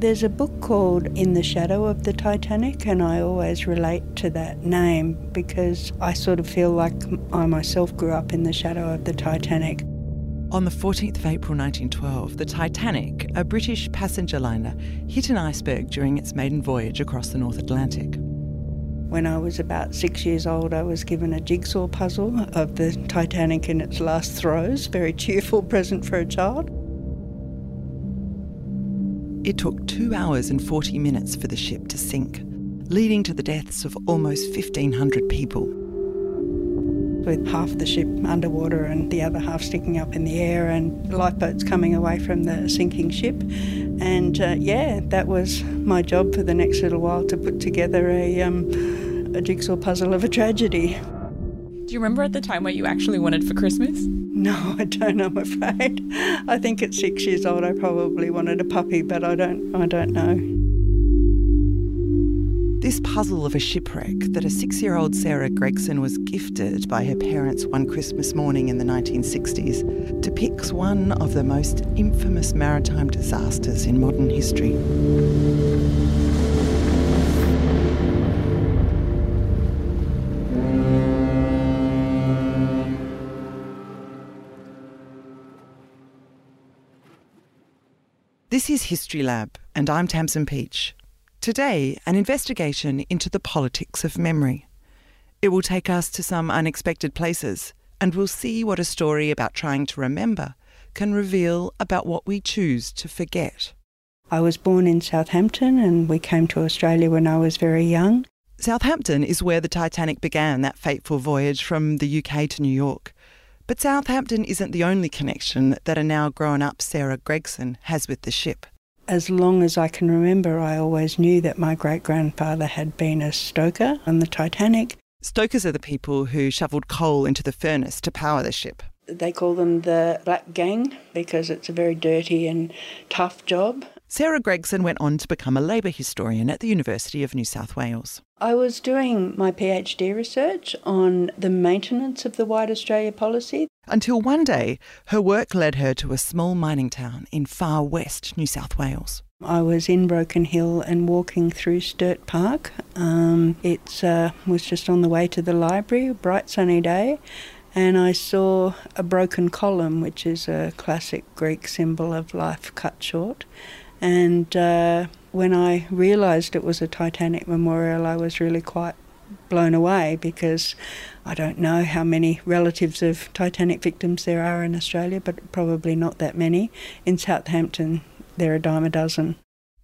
There's a book called In the Shadow of the Titanic, and I always relate to that name because I sort of feel like I myself grew up in the shadow of the Titanic. On the 14th of April 1912, the Titanic, a British passenger liner, hit an iceberg during its maiden voyage across the North Atlantic. When I was about six years old, I was given a jigsaw puzzle of the Titanic in its last throes. Very cheerful present for a child. It took two hours and 40 minutes for the ship to sink, leading to the deaths of almost 1,500 people with half the ship underwater and the other half sticking up in the air, and lifeboats coming away from the sinking ship. And uh, yeah, that was my job for the next little while to put together a, um, a jigsaw puzzle of a tragedy. Do you remember at the time what you actually wanted for Christmas? No, I don't. I'm afraid. I think at six years old, I probably wanted a puppy, but I don't. I don't know. This puzzle of a shipwreck that a six year old Sarah Gregson was gifted by her parents one Christmas morning in the 1960s depicts one of the most infamous maritime disasters in modern history. This is History Lab, and I'm Tamsin Peach. Today, an investigation into the politics of memory. It will take us to some unexpected places, and we'll see what a story about trying to remember can reveal about what we choose to forget. I was born in Southampton and we came to Australia when I was very young. Southampton is where the Titanic began that fateful voyage from the UK to New York. But Southampton isn't the only connection that a now grown up Sarah Gregson has with the ship as long as I can remember, I always knew that my great grandfather had been a stoker on the Titanic. Stokers are the people who shoveled coal into the furnace to power the ship. They call them the Black Gang because it's a very dirty and tough job. Sarah Gregson went on to become a labour historian at the University of New South Wales. I was doing my PhD research on the maintenance of the White Australia policy. Until one day, her work led her to a small mining town in far west New South Wales. I was in Broken Hill and walking through Sturt Park. Um, it uh, was just on the way to the library, a bright sunny day, and I saw a broken column, which is a classic Greek symbol of life cut short. And uh, when I realised it was a Titanic memorial, I was really quite blown away because I don't know how many relatives of Titanic victims there are in Australia, but probably not that many. In Southampton, there are a dime a dozen.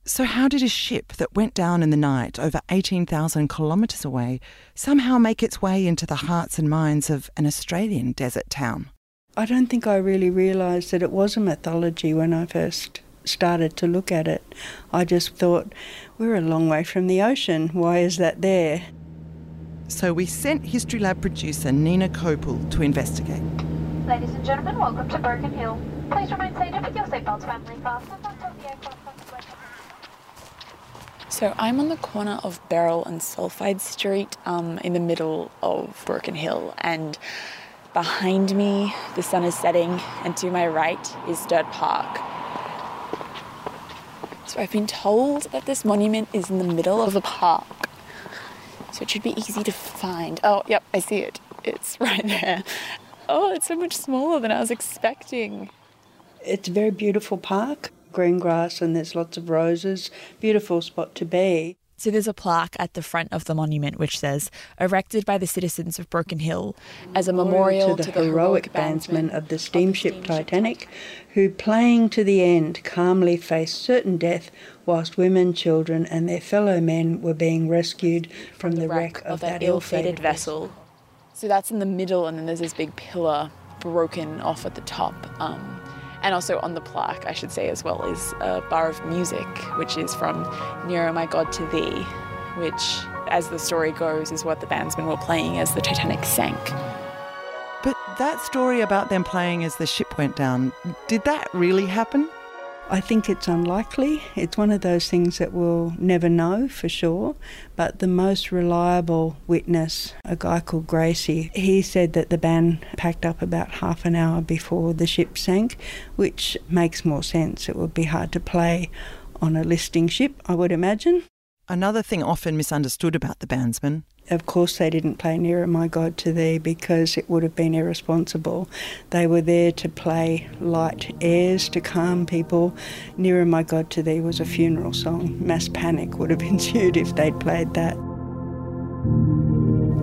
So, how did a ship that went down in the night over 18,000 kilometres away somehow make its way into the hearts and minds of an Australian desert town? I don't think I really realised that it was a mythology when I first started to look at it, I just thought, we're a long way from the ocean. Why is that there? So we sent History Lab producer Nina Kopel to investigate. Ladies and gentlemen, welcome to Broken Hill. Please remain seated with your seatbelts firmly fastened So I'm on the corner of Beryl and Sulphide Street um, in the middle of Broken Hill and behind me the sun is setting and to my right is Sturt Park so I've been told that this monument is in the middle of a park. So it should be easy to find. Oh, yep, I see it. It's right there. Oh, it's so much smaller than I was expecting. It's a very beautiful park, green grass, and there's lots of roses. Beautiful spot to be. So there's a plaque at the front of the monument which says, erected by the citizens of Broken Hill as a memorial to the, to the heroic bandsmen of the steamship Titanic, who, playing to the end, calmly faced certain death whilst women, children, and their fellow men were being rescued from, the, the wreck, of, of that ill-fated vessel. So that's in the middle, and then there's this big pillar broken off at the top. Um, and also on the plaque, I should say as well, is a bar of music, which is from Nearer oh My God to Thee, which, as the story goes, is what the bandsmen were playing as the Titanic sank. But that story about them playing as the ship went down, did that really happen? I think it's unlikely. It's one of those things that we'll never know for sure. But the most reliable witness, a guy called Gracie, he said that the band packed up about half an hour before the ship sank, which makes more sense. It would be hard to play on a listing ship, I would imagine. Another thing often misunderstood about the bandsmen of course, they didn't play Nearer My God to Thee because it would have been irresponsible. They were there to play light airs to calm people. Nearer My God to Thee was a funeral song. Mass panic would have ensued if they'd played that.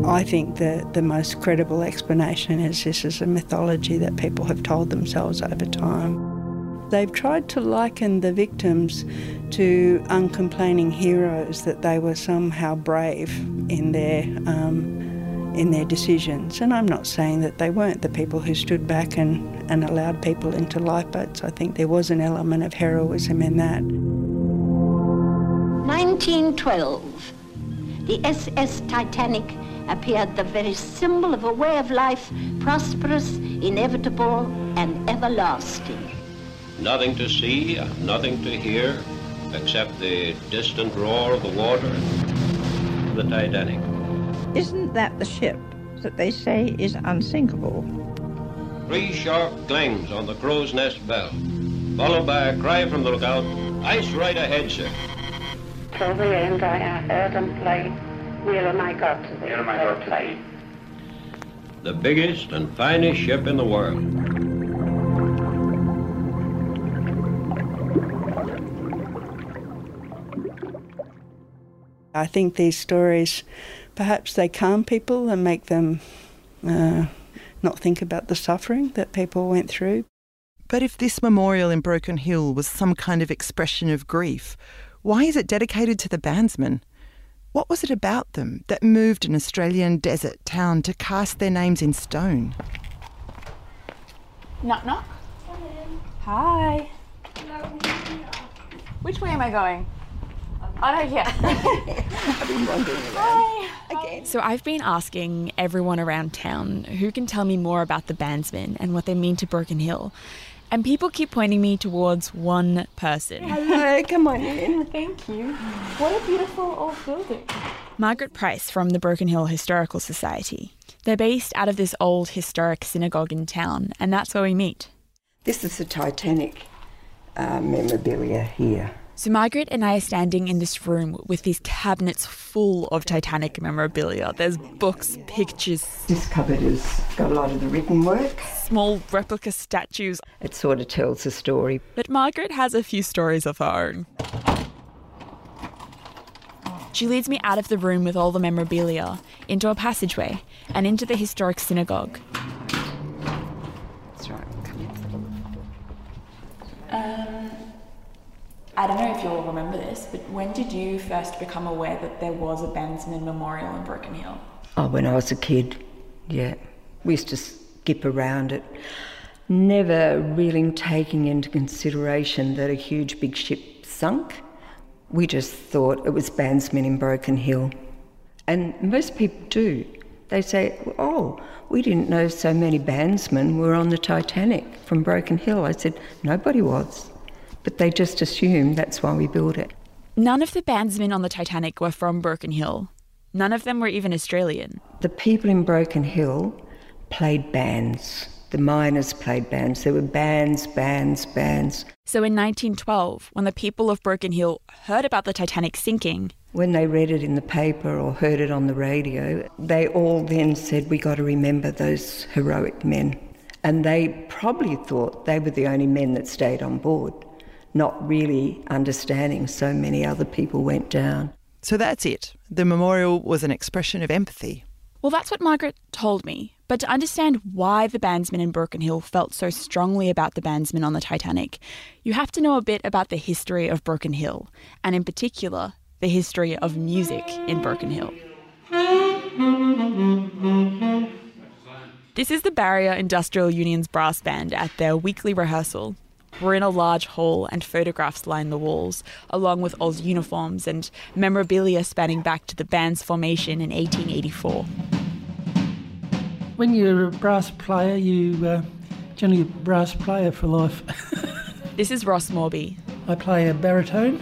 I think the, the most credible explanation is this is a mythology that people have told themselves over time. They've tried to liken the victims to uncomplaining heroes, that they were somehow brave in their um, in their decisions. And I'm not saying that they weren't the people who stood back and, and allowed people into lifeboats. I think there was an element of heroism in that. 1912. The SS Titanic appeared the very symbol of a way of life, prosperous, inevitable, and everlasting. Nothing to see, nothing to hear, except the distant roar of the water. The Titanic. Isn't that the ship that they say is unsinkable? Three sharp clangs on the crow's nest bell, followed by a cry from the lookout, Ice right ahead, sir. Till the end I heard them play Nearer My God to Thee. Nearer My God to Thee. The biggest and finest ship in the world. I think these stories, perhaps they calm people and make them uh, not think about the suffering that people went through. But if this memorial in Broken Hill was some kind of expression of grief, why is it dedicated to the bandsmen? What was it about them that moved an Australian desert town to cast their names in stone? Knock, knock. Hi. Which way am I going? Oh, no, yeah. I've been wandering around. Again. So I've been asking everyone around town who can tell me more about the bandsmen and what they mean to Broken Hill. And people keep pointing me towards one person. Hello, come on in. Thank you. What a beautiful old building. Margaret Price from the Broken Hill Historical Society. They're based out of this old historic synagogue in town, and that's where we meet. This is the Titanic uh, memorabilia here. So, Margaret and I are standing in this room with these cabinets full of Titanic memorabilia. There's books, pictures. This cupboard has got a lot of the written work. Small replica statues. It sort of tells a story. But Margaret has a few stories of her own. She leads me out of the room with all the memorabilia, into a passageway, and into the historic synagogue. That's right. Um, I don't know if you'll remember this, but when did you first become aware that there was a bandsman memorial in Broken Hill? Oh, when I was a kid, yeah. We used to skip around it, never really taking into consideration that a huge big ship sunk. We just thought it was bandsmen in Broken Hill. And most people do. They say, oh, we didn't know so many bandsmen were on the Titanic from Broken Hill. I said, nobody was but they just assume that's why we build it. None of the bandsmen on the Titanic were from Broken Hill. None of them were even Australian. The people in Broken Hill played bands. The miners played bands. There were bands, bands, bands. So in 1912, when the people of Broken Hill heard about the Titanic sinking, when they read it in the paper or heard it on the radio, they all then said, We got to remember those heroic men. And they probably thought they were the only men that stayed on board not really understanding so many other people went down. So that's it. The memorial was an expression of empathy. Well, that's what Margaret told me. But to understand why the bandsmen in Broken Hill felt so strongly about the bandsmen on the Titanic, you have to know a bit about the history of Broken Hill, and in particular, the history of music in Broken Hill. This is the Barrier Industrial Union's brass band at their weekly rehearsal. We're in a large hall and photographs line the walls, along with Oz uniforms and memorabilia spanning back to the band's formation in 1884. When you're a brass player, you uh, generally a brass player for life. this is Ross Morby. I play a baritone,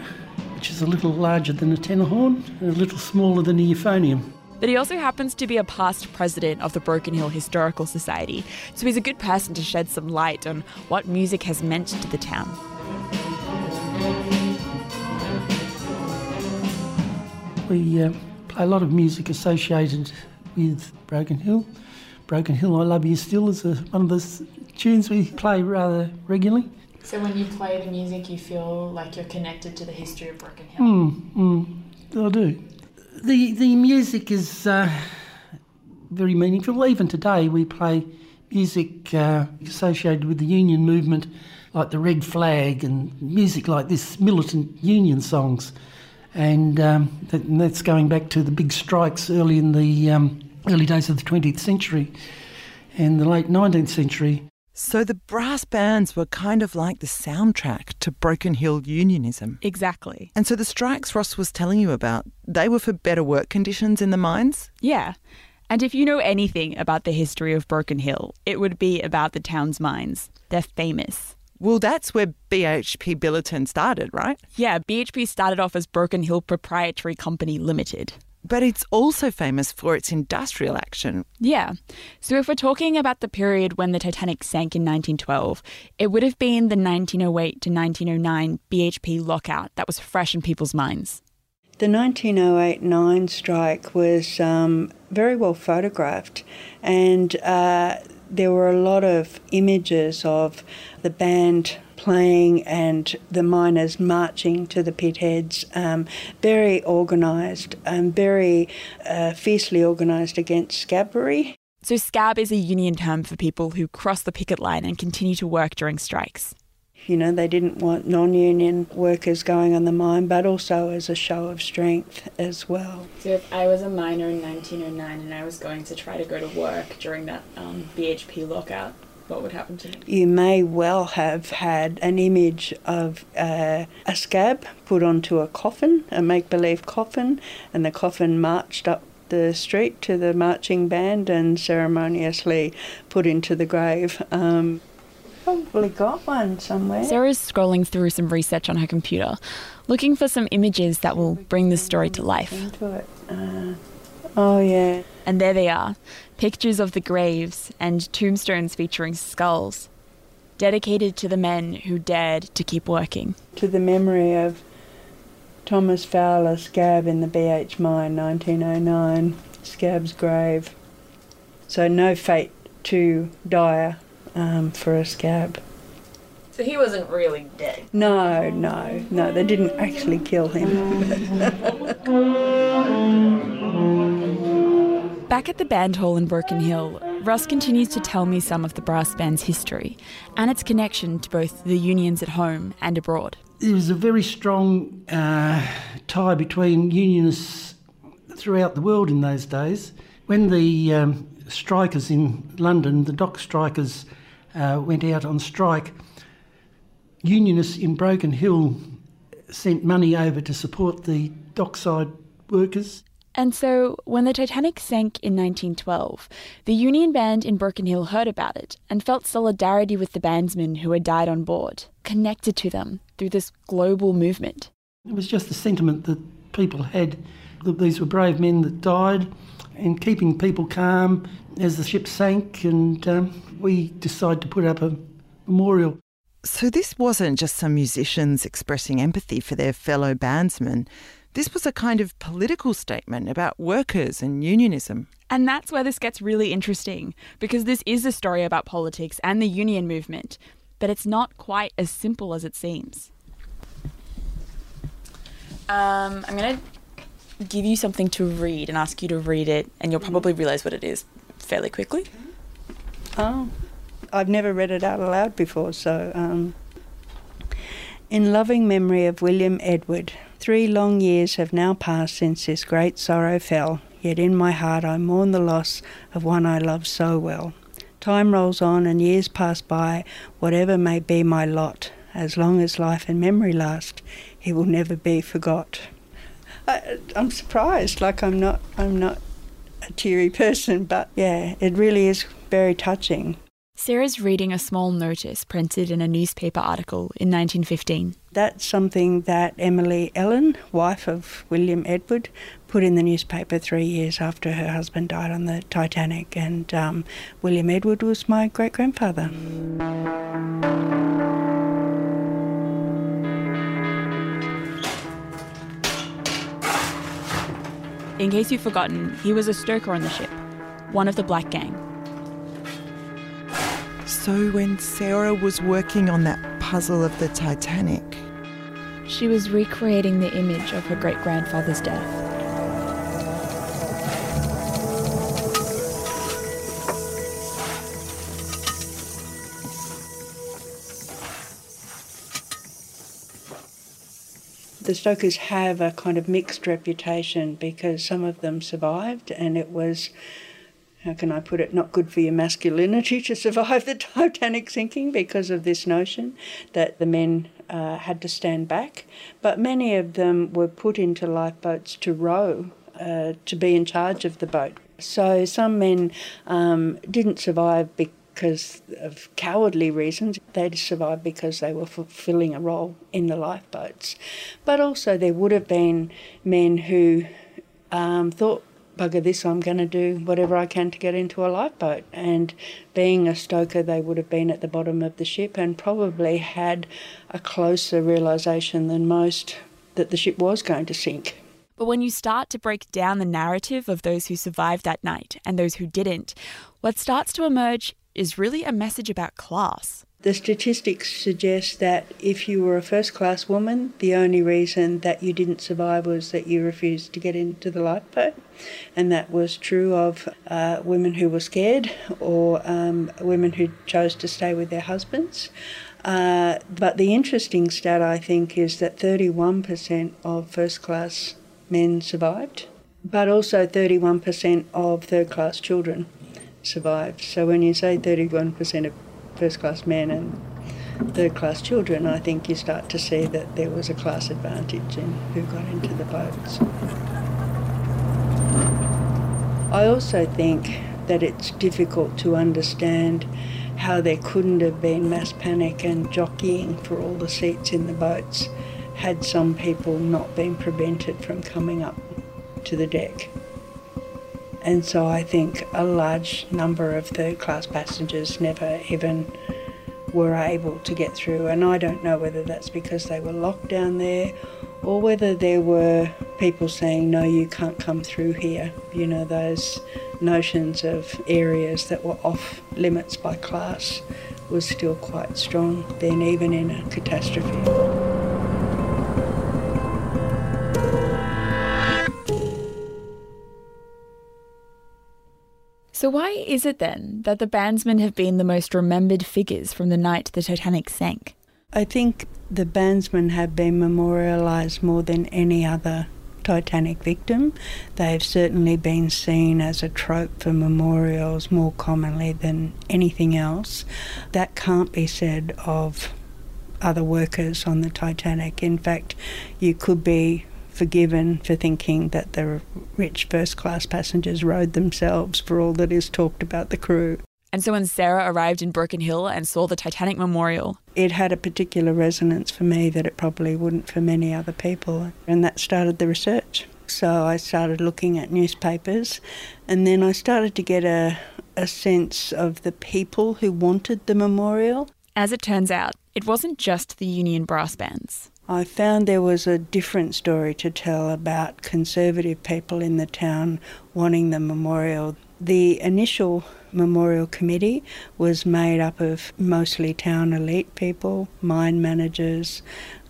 which is a little larger than a tenor horn and a little smaller than a euphonium but he also happens to be a past president of the Broken Hill Historical Society, so he's a good person to shed some light on what music has meant to the town. We uh, play a lot of music associated with Broken Hill. Broken Hill, I Love You Still is a, one of the tunes we play rather regularly. So when you play the music, you feel like you're connected to the history of Broken Hill. Mm, mm, I do. The, the music is uh, very meaningful. Even today, we play music uh, associated with the union movement, like the Red Flag and music like this, militant union songs. And, um, that, and that's going back to the big strikes early in the um, early days of the 20th century and the late 19th century. So the brass bands were kind of like the soundtrack to Broken Hill unionism. Exactly. And so the strikes Ross was telling you about, they were for better work conditions in the mines? Yeah. And if you know anything about the history of Broken Hill, it would be about the town's mines. They're famous. Well, that's where BHP Billiton started, right? Yeah, BHP started off as Broken Hill Proprietary Company Limited. But it's also famous for its industrial action. Yeah. So if we're talking about the period when the Titanic sank in 1912, it would have been the 1908 to 1909 BHP lockout that was fresh in people's minds. The 1908 9 strike was um, very well photographed, and uh, there were a lot of images of the band playing and the miners marching to the pit heads, um, very organised and very uh, fiercely organised against scabbery. So, scab is a union term for people who cross the picket line and continue to work during strikes. You know, they didn't want non union workers going on the mine, but also as a show of strength as well. So if I was a miner in 1909 and I was going to try to go to work during that um, BHP lockout, what would happen to me? You may well have had an image of uh, a scab put onto a coffin, a make believe coffin, and the coffin marched up the street to the marching band and ceremoniously put into the grave. Um, probably got one somewhere. Sarah's scrolling through some research on her computer, looking for some images that will bring the story to life. Into it. Uh, oh, yeah. And there they are pictures of the graves and tombstones featuring skulls, dedicated to the men who dared to keep working. To the memory of Thomas Fowler Scab in the BH mine, 1909, Scab's grave. So no fate too dire um, for a scab. So he wasn't really dead. No, no, no, they didn't actually kill him. Back at the band hall in Broken Hill, Russ continues to tell me some of the brass band's history and its connection to both the unions at home and abroad. There was a very strong uh, tie between unionists throughout the world in those days. When the um, strikers in London, the dock strikers, uh, went out on strike, unionists in Broken Hill sent money over to support the dockside workers. And so, when the Titanic sank in 1912, the Union Band in Broken Hill heard about it and felt solidarity with the bandsmen who had died on board, connected to them through this global movement. It was just the sentiment that people had that these were brave men that died and keeping people calm as the ship sank, and um, we decided to put up a memorial. So, this wasn't just some musicians expressing empathy for their fellow bandsmen. This was a kind of political statement about workers and unionism. And that's where this gets really interesting, because this is a story about politics and the union movement, but it's not quite as simple as it seems. Um, I'm going to give you something to read and ask you to read it, and you'll probably realise what it is fairly quickly. Oh, I've never read it out aloud before, so. Um, in loving memory of William Edward, three long years have now passed since this great sorrow fell, yet in my heart I mourn the loss of one I loved so well. Time rolls on and years pass by, whatever may be my lot, as long as life and memory last, he will never be forgot. I, I'm surprised, like I'm not, I'm not a teary person, but yeah, it really is very touching. Sarah's reading a small notice printed in a newspaper article in 1915. That's something that Emily Ellen, wife of William Edward, put in the newspaper three years after her husband died on the Titanic. And um, William Edward was my great grandfather. In case you've forgotten, he was a stoker on the ship, one of the Black Gang. So when Sarah was working on that puzzle of the Titanic, she was recreating the image of her great grandfather's death. the Stokers have a kind of mixed reputation because some of them survived, and it was, how can I put it, not good for your masculinity to survive the Titanic sinking because of this notion that the men uh, had to stand back. But many of them were put into lifeboats to row, uh, to be in charge of the boat. So some men um, didn't survive because of cowardly reasons. They'd survived because they were fulfilling a role in the lifeboats. But also, there would have been men who um, thought, bugger this, I'm going to do whatever I can to get into a lifeboat. And being a stoker, they would have been at the bottom of the ship and probably had a closer realisation than most that the ship was going to sink. But when you start to break down the narrative of those who survived that night and those who didn't, what starts to emerge is really a message about class. The statistics suggest that if you were a first class woman, the only reason that you didn't survive was that you refused to get into the lifeboat. And that was true of uh, women who were scared or um, women who chose to stay with their husbands. Uh, but the interesting stat, I think, is that 31% of first class men survived, but also 31% of third class children survived. So when you say 31% of first class men and third class children, I think you start to see that there was a class advantage in who got into the boats. I also think that it's difficult to understand how there couldn't have been mass panic and jockeying for all the seats in the boats had some people not been prevented from coming up to the deck. And so I think a large number of third class passengers never even were able to get through. And I don't know whether that's because they were locked down there or whether there were people saying, no, you can't come through here. You know, those notions of areas that were off limits by class was still quite strong then, even in a catastrophe. So, why is it then that the bandsmen have been the most remembered figures from the night the Titanic sank? I think the bandsmen have been memorialised more than any other Titanic victim. They've certainly been seen as a trope for memorials more commonly than anything else. That can't be said of other workers on the Titanic. In fact, you could be forgiven for thinking that the rich first class passengers rode themselves for all that is talked about the crew. And so when Sarah arrived in Broken Hill and saw the Titanic Memorial, it had a particular resonance for me that it probably wouldn't for many other people. And that started the research. So I started looking at newspapers and then I started to get a, a sense of the people who wanted the memorial. As it turns out, it wasn't just the Union brass bands. I found there was a different story to tell about conservative people in the town wanting the memorial. The initial memorial committee was made up of mostly town elite people, mine managers,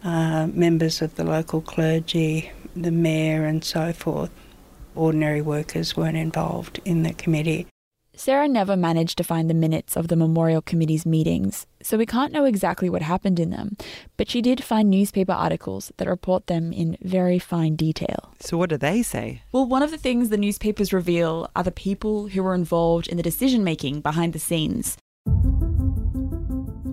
uh, members of the local clergy, the mayor, and so forth. Ordinary workers weren't involved in the committee. Sarah never managed to find the minutes of the Memorial Committee's meetings, so we can't know exactly what happened in them, but she did find newspaper articles that report them in very fine detail. So, what do they say? Well, one of the things the newspapers reveal are the people who were involved in the decision making behind the scenes.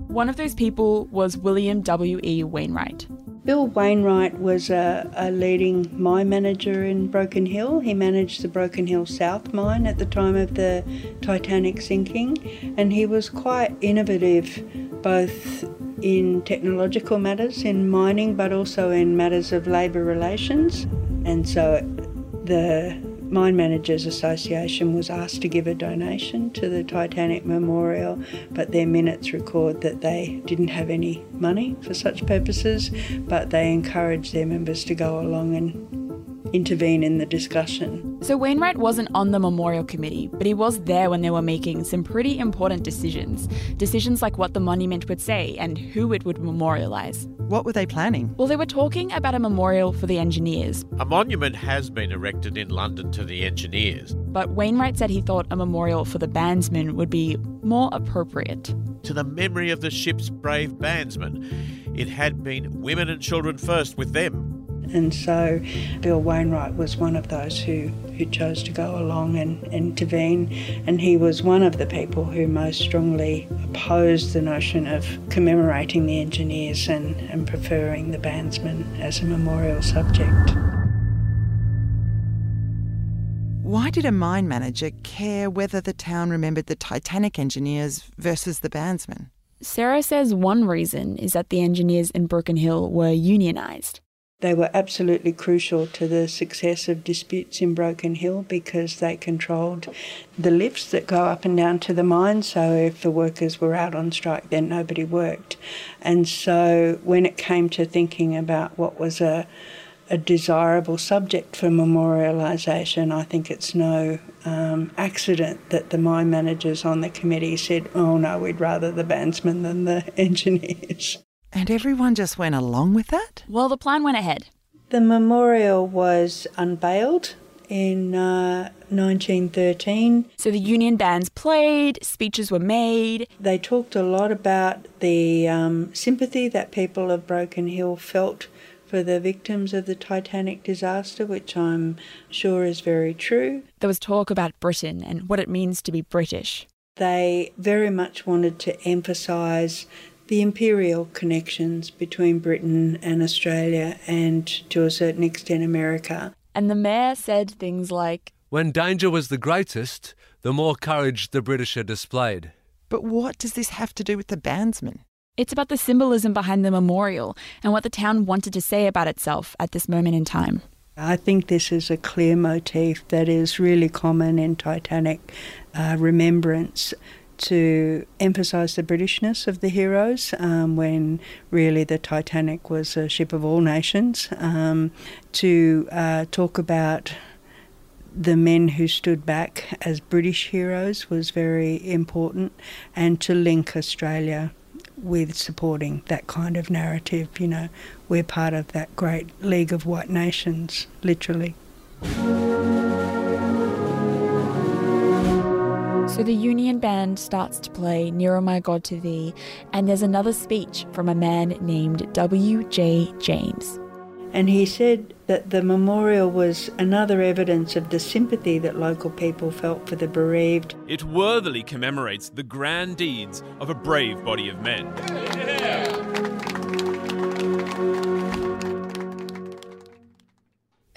One of those people was William W.E. Wainwright. Bill Wainwright was a, a, leading mine manager in Broken Hill. He managed the Broken Hill South mine at the time of the Titanic sinking, and he was quite innovative both in technological matters in mining but also in matters of labour relations. And so the Mine Managers Association was asked to give a donation to the Titanic Memorial, but their minutes record that they didn't have any money for such purposes, but they encouraged their members to go along and intervene in the discussion. So Wainwright wasn't on the memorial committee, but he was there when they were making some pretty important decisions. Decisions like what the monument would say and who it would memorialise. What were they planning? Well, they were talking about a memorial for the engineers. A monument has been erected in London to the engineers. But Wainwright said he thought a memorial for the bandsmen would be more appropriate. To the memory of the ship's brave bandsmen. It had been women and children first with them. And so Bill Wainwright was one of those who, who chose to go along and intervene. And he was one of the people who most strongly opposed the notion of commemorating the engineers and, and preferring the bandsmen as a memorial subject. Why did a mine manager care whether the town remembered the Titanic engineers versus the bandsmen? Sarah says one reason is that the engineers in Broken Hill were unionised. They were absolutely crucial to the success of disputes in Broken Hill because they controlled the lifts that go up and down to the mine. So if the workers were out on strike, then nobody worked. And so when it came to thinking about what was a a desirable subject for memorialisation. I think it's no um, accident that the mine managers on the committee said, oh no, we'd rather the bandsmen than the engineers. And everyone just went along with that? Well, the plan went ahead. The memorial was unveiled in uh, 1913. So the union bands played, speeches were made. They talked a lot about the um, sympathy that people of Broken Hill felt for the victims of the Titanic disaster, which I'm sure is very true. There was talk about Britain and what it means to be British. They very much wanted to emphasise the imperial connections between Britain and Australia and to a certain extent America. And the mayor said things like When danger was the greatest, the more courage the British had displayed. But what does this have to do with the bandsmen? It's about the symbolism behind the memorial and what the town wanted to say about itself at this moment in time. I think this is a clear motif that is really common in Titanic uh, remembrance to emphasise the Britishness of the heroes um, when really the Titanic was a ship of all nations, um, to uh, talk about the men who stood back as British heroes was very important, and to link Australia with supporting that kind of narrative. You know, we're part of that great League of White Nations, literally. So the Union Band starts to play Nearer My God to Thee, and there's another speech from a man named W.J. James. And he said that the memorial was another evidence of the sympathy that local people felt for the bereaved. It worthily commemorates the grand deeds of a brave body of men.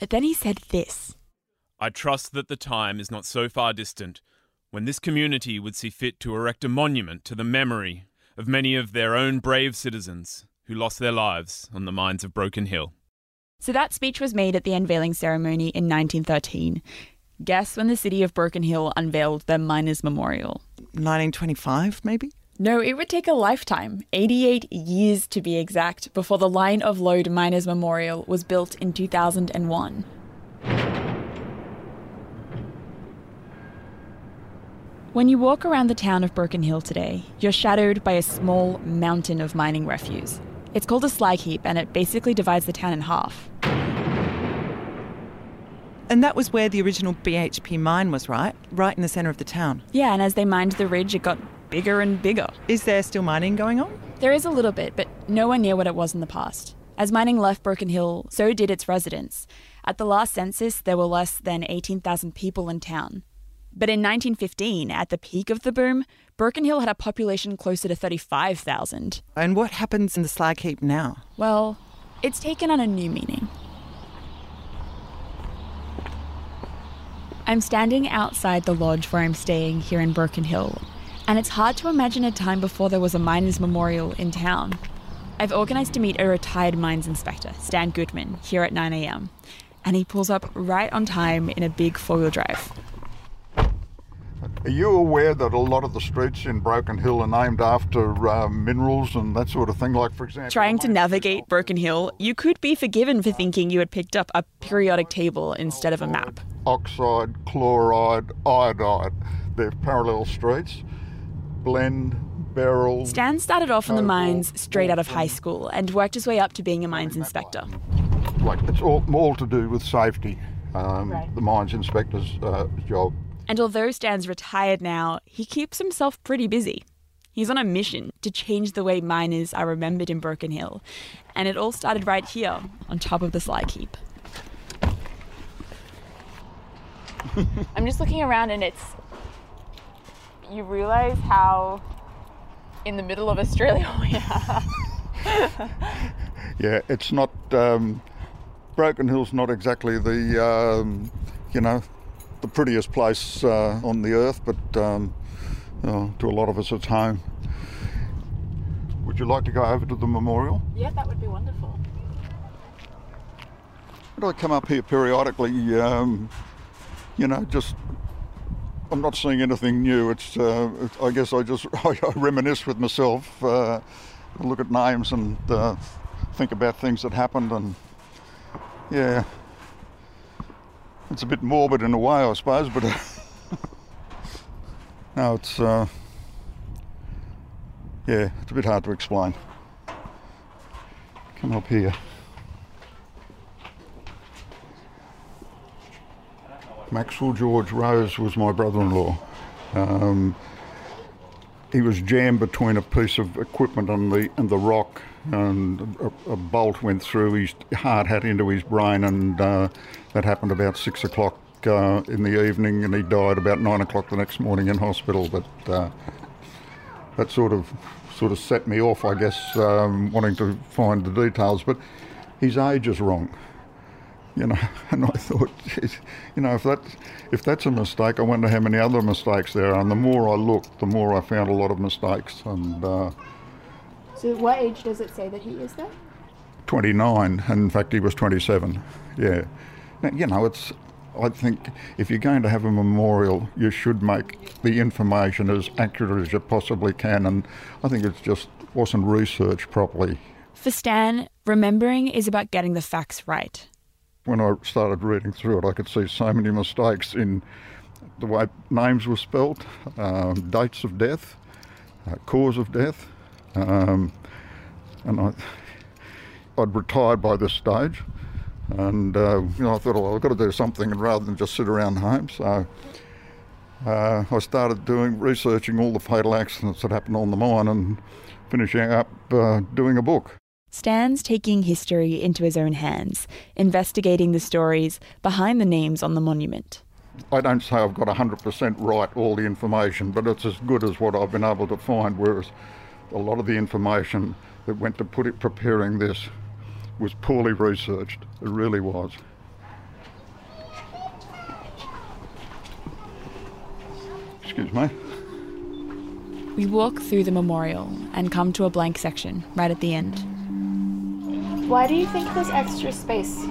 Then he said this I trust that the time is not so far distant when this community would see fit to erect a monument to the memory of many of their own brave citizens who lost their lives on the mines of Broken Hill. So that speech was made at the unveiling ceremony in 1913. Guess when the city of Broken Hill unveiled their miners' memorial? 1925, maybe? No, it would take a lifetime, 88 years to be exact, before the Line of Lode Miners' Memorial was built in 2001. When you walk around the town of Broken Hill today, you're shadowed by a small mountain of mining refuse. It's called a slag heap and it basically divides the town in half. And that was where the original BHP mine was, right? Right in the centre of the town. Yeah, and as they mined the ridge, it got bigger and bigger. Is there still mining going on? There is a little bit, but nowhere near what it was in the past. As mining left Broken Hill, so did its residents. At the last census, there were less than 18,000 people in town. But in 1915, at the peak of the boom, Broken Hill had a population closer to 35,000. And what happens in the slag heap now? Well, it's taken on a new meaning. I'm standing outside the lodge where I'm staying here in Broken Hill, and it's hard to imagine a time before there was a miners' memorial in town. I've organised to meet a retired mines inspector, Stan Goodman, here at 9am, and he pulls up right on time in a big four wheel drive. Are you aware that a lot of the streets in Broken Hill are named after uh, minerals and that sort of thing? Like, for example, Trying to navigate Broken Hill, you could be forgiven for thinking you had picked up a periodic table instead of a map. oxide, chloride, iodide. They're parallel streets. Blende, beryl. Stan started off in the mines straight out of high school and worked his way up to being a mines inspector. Like it's all, all to do with safety. Um, The mines inspector's uh, job. And although Stan's retired now, he keeps himself pretty busy. He's on a mission to change the way miners are remembered in Broken Hill. And it all started right here, on top of the slag heap. I'm just looking around and it's. You realise how in the middle of Australia we are. Yeah, it's not. Um, Broken Hill's not exactly the, um, you know, the prettiest place uh, on the earth, but um, uh, to a lot of us it's home. Would you like to go over to the memorial? yeah, that would be wonderful. But I come up here periodically, um, you know, just I'm not seeing anything new. It's, uh, it's I guess I just I, reminisce with myself, uh, look at names and uh, think about things that happened, and yeah, it's a bit morbid in a way, I suppose. But uh, no, it's uh, yeah, it's a bit hard to explain. Come up here. Maxwell George Rose was my brother-in-law. Um, he was jammed between a piece of equipment and the and the rock, and a, a bolt went through his heart had into his brain, and uh, that happened about six o'clock uh, in the evening, and he died about nine o'clock the next morning in hospital. But uh, that sort of sort of set me off, I guess, um, wanting to find the details. But his age is wrong you know, and I thought, geez, you know, if that if that's a mistake, I wonder how many other mistakes there are. And the more I looked, the more I found a lot of mistakes. And uh, So, what age does it say that he is then? 29, and in fact, he was 27. Yeah, now, you know, it's. I think if you're going to have a memorial, you should make the information as accurate as you possibly can. And I think it just wasn't researched properly. For Stan, remembering is about getting the facts right. When I started reading through it, I could see so many mistakes in the way names were spelt, um, dates of death, uh, cause of death, um, and I, I'd retired by this stage, and uh, you know I thought, well, I've got to do something and rather than just sit around home. So uh, I started doing researching all the fatal accidents that happened on the mine and finishing up uh, doing a book. Stan's taking history into his own hands, investigating the stories behind the names on the monument. I don't say I've got 100% right all the information, but it's as good as what I've been able to find, whereas a lot of the information that went to put it preparing this was poorly researched. It really was. Excuse me. We walk through the memorial and come to a blank section right at the end. Why do you think there's extra space?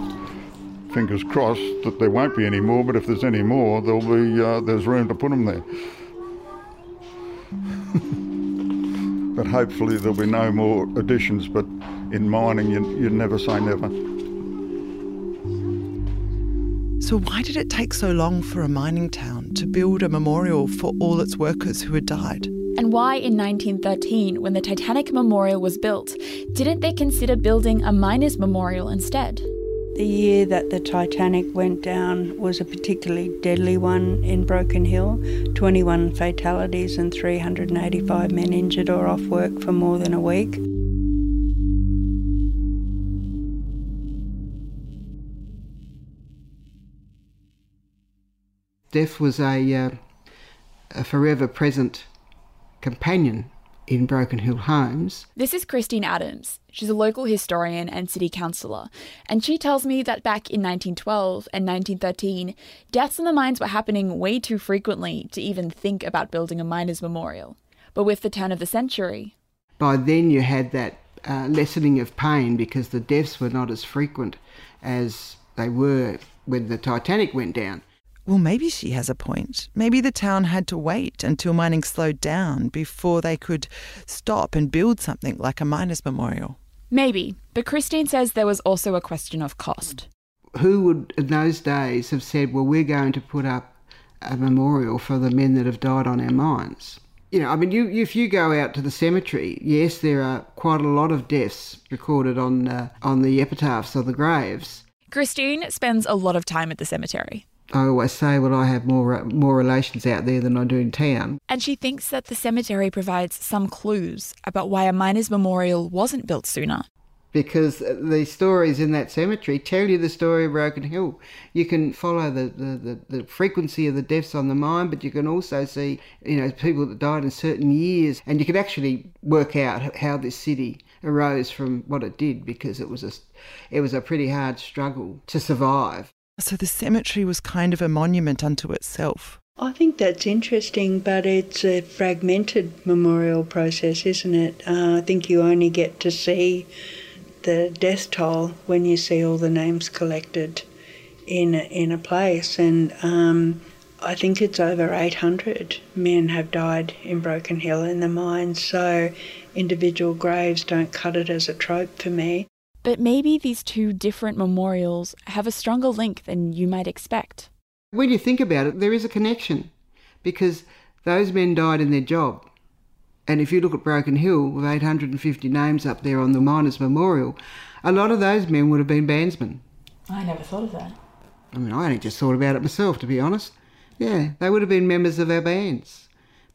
Fingers crossed that there won't be any more, but if there's any more, there'll be uh, there's room to put them there. but hopefully there'll be no more additions. But in mining, you, you never say never. So, why did it take so long for a mining town to build a memorial for all its workers who had died? And why in 1913, when the Titanic Memorial was built, didn't they consider building a miners' memorial instead? The year that the Titanic went down was a particularly deadly one in Broken Hill 21 fatalities and 385 men injured or off work for more than a week. Death was a, uh, a forever present companion in Broken Hill homes. This is Christine Adams. She's a local historian and city councillor, and she tells me that back in 1912 and 1913, deaths in the mines were happening way too frequently to even think about building a miners' memorial. But with the turn of the century, By then, you had that uh, lessening of pain because the deaths were not as frequent as they were when the Titanic went down. Well, maybe she has a point. Maybe the town had to wait until mining slowed down before they could stop and build something like a miners' memorial. Maybe, but Christine says there was also a question of cost. Who would, in those days, have said, well, we're going to put up a memorial for the men that have died on our mines? You know, I mean, you, if you go out to the cemetery, yes, there are quite a lot of deaths recorded on uh, on the epitaphs or the graves. Christine spends a lot of time at the cemetery. I always say, well, I have more more relations out there than I do in town. And she thinks that the cemetery provides some clues about why a miners' memorial wasn't built sooner because the stories in that cemetery tell you the story of Broken Hill. You can follow the, the, the, the, frequency of the deaths on the mine, but you can also see, you know, people that died in certain years, and you can actually work out how this city arose from what it did because it was a, it was a pretty hard struggle to survive. So the cemetery was kind of a monument unto itself. I think that's interesting, but it's a fragmented memorial process, isn't it? Uh, I think you only get to see the death toll when you see all the names collected in a, in a place, and um, I think it's over 800 men have died in Broken Hill in the mines. So individual graves don't cut it as a trope for me. But maybe these two different memorials have a stronger link than you might expect. When you think about it, there is a connection because those men died in their job. And if you look at Broken Hill with 850 names up there on the Miners' Memorial, a lot of those men would have been bandsmen. I never thought of that. I mean, I only just thought about it myself, to be honest. Yeah, they would have been members of our bands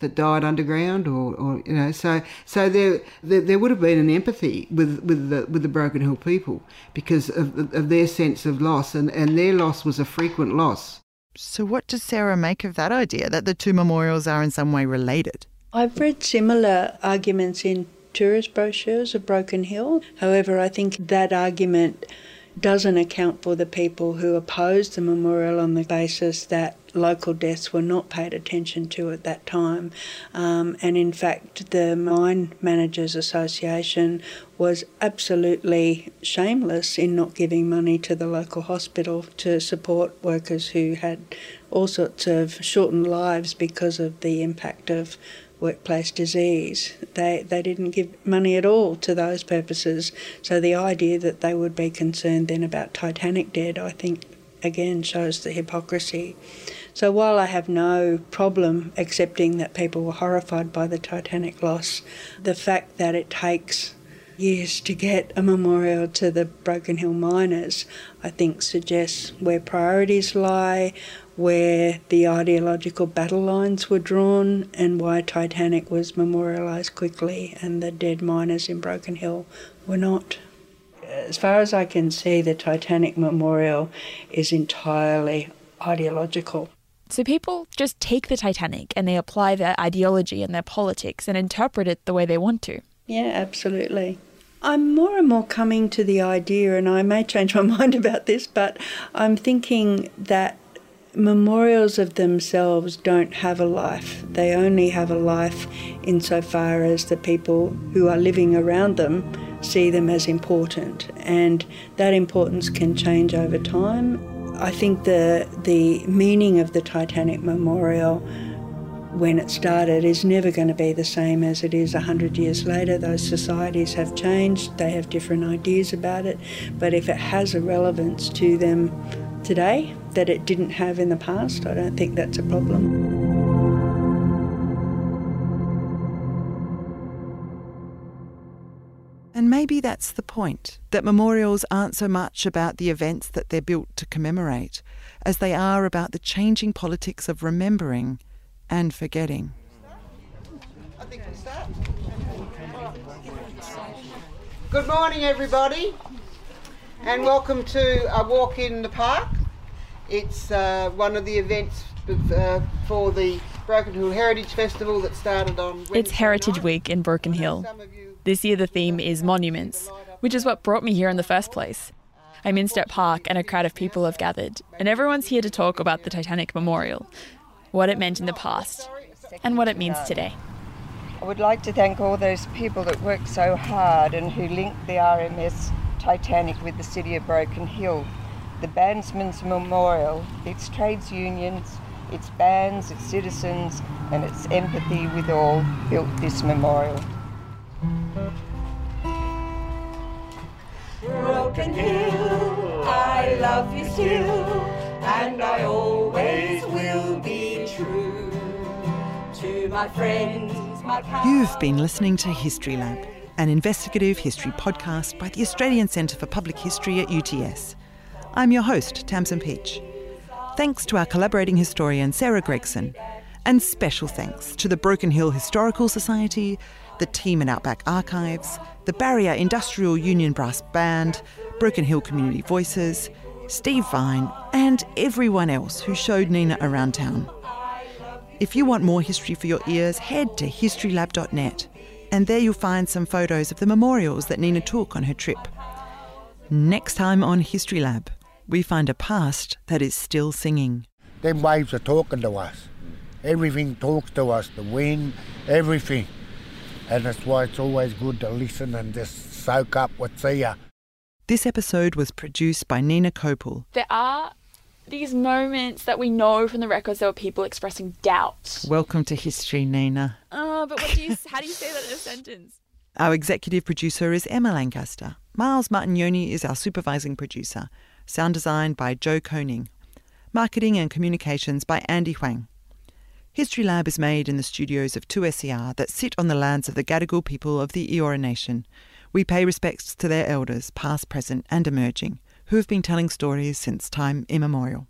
that died underground, or, or you know, so so there, there, there would have been an empathy with with the with the Broken Hill people because of, of their sense of loss, and, and their loss was a frequent loss. So, what does Sarah make of that idea that the two memorials are in some way related? I've read similar arguments in tourist brochures of Broken Hill. However, I think that argument doesn't account for the people who opposed the memorial on the basis that local deaths were not paid attention to at that time. Um, and in fact, the Mine Managers Association was absolutely shameless in not giving money to the local hospital to support workers who had all sorts of shortened lives because of the impact of workplace disease. They, they didn't give money at all to those purposes. So the idea that they would be concerned then about Titanic dead, I think, again shows the hypocrisy. So while I have no problem accepting that people were horrified by the Titanic loss, the fact that it takes years to get a memorial to the Broken Hill miners, I think suggests where priorities lie, where the ideological battle lines were drawn and why Titanic was memorialised quickly and the dead miners in Broken Hill were not. As far as I can see, the Titanic memorial is entirely ideological. So people just take the Titanic and they apply their ideology and their politics and interpret it the way they want to. Yeah, absolutely. I'm more and more coming to the idea, and I may change my mind about this, but I'm thinking that memorials of themselves don't have a life. They only have a life insofar as the people who are living around them see them as important, and that importance can change over time. I think the the meaning of the Titanic Memorial when it started is never going to be the same as it is 100 years later. Those societies have changed, they have different ideas about it, but if it has a relevance to them today that it didn't have in the past, I don't think that's a problem. And maybe that's the point that memorials aren't so much about the events that they're built to commemorate as they are about the changing politics of remembering and forgetting. Good morning, everybody and welcome to a walk in the park. It's uh, one of the events uh, for the Broken Hill Heritage Festival that started on. Wednesday it's Heritage night. Week in Broken Hill. This year the theme is monuments, which is what brought me here in the first place. I'm in Sturt Park and a crowd of people have gathered, and everyone's here to talk about the Titanic Memorial, what it meant in the past, and what it means today. I would like to thank all those people that worked so hard and who linked the RMS Titanic with the city of Broken Hill. The Bandsmen's Memorial, its trades unions, its bands, its citizens, and its empathy with all built this memorial. Broken Hill, I love you still, and I always will be true to my friends, my You've been listening to History Lab, an investigative history podcast by the Australian Centre for Public History at UTS. I'm your host, Tamson Pietsch. Thanks to our collaborating historian, Sarah Gregson, and special thanks to the Broken Hill Historical Society, the team at Outback Archives, the Barrier Industrial Union Brass Band, Broken Hill Community Voices, Steve Vine, and everyone else who showed Nina around town. If you want more history for your ears, head to historylab.net, and there you'll find some photos of the memorials that Nina took on her trip. Next time on History Lab, we find a past that is still singing. Them waves are talking to us. Everything talks to us, the wind, everything. And that's why it's always good to listen and just soak up what's here. This episode was produced by Nina Kopel. There are these moments that we know from the records there were people expressing doubt. Welcome to history, Nina. Uh, but what do you, how do you say that in a sentence? Our executive producer is Emma Lancaster. Miles Martignoni is our supervising producer. Sound design by Joe Koning. Marketing and communications by Andy Huang. History Lab is made in the studios of 2SER that sit on the lands of the Gadigal people of the Eora Nation. We pay respects to their elders, past, present, and emerging, who have been telling stories since time immemorial.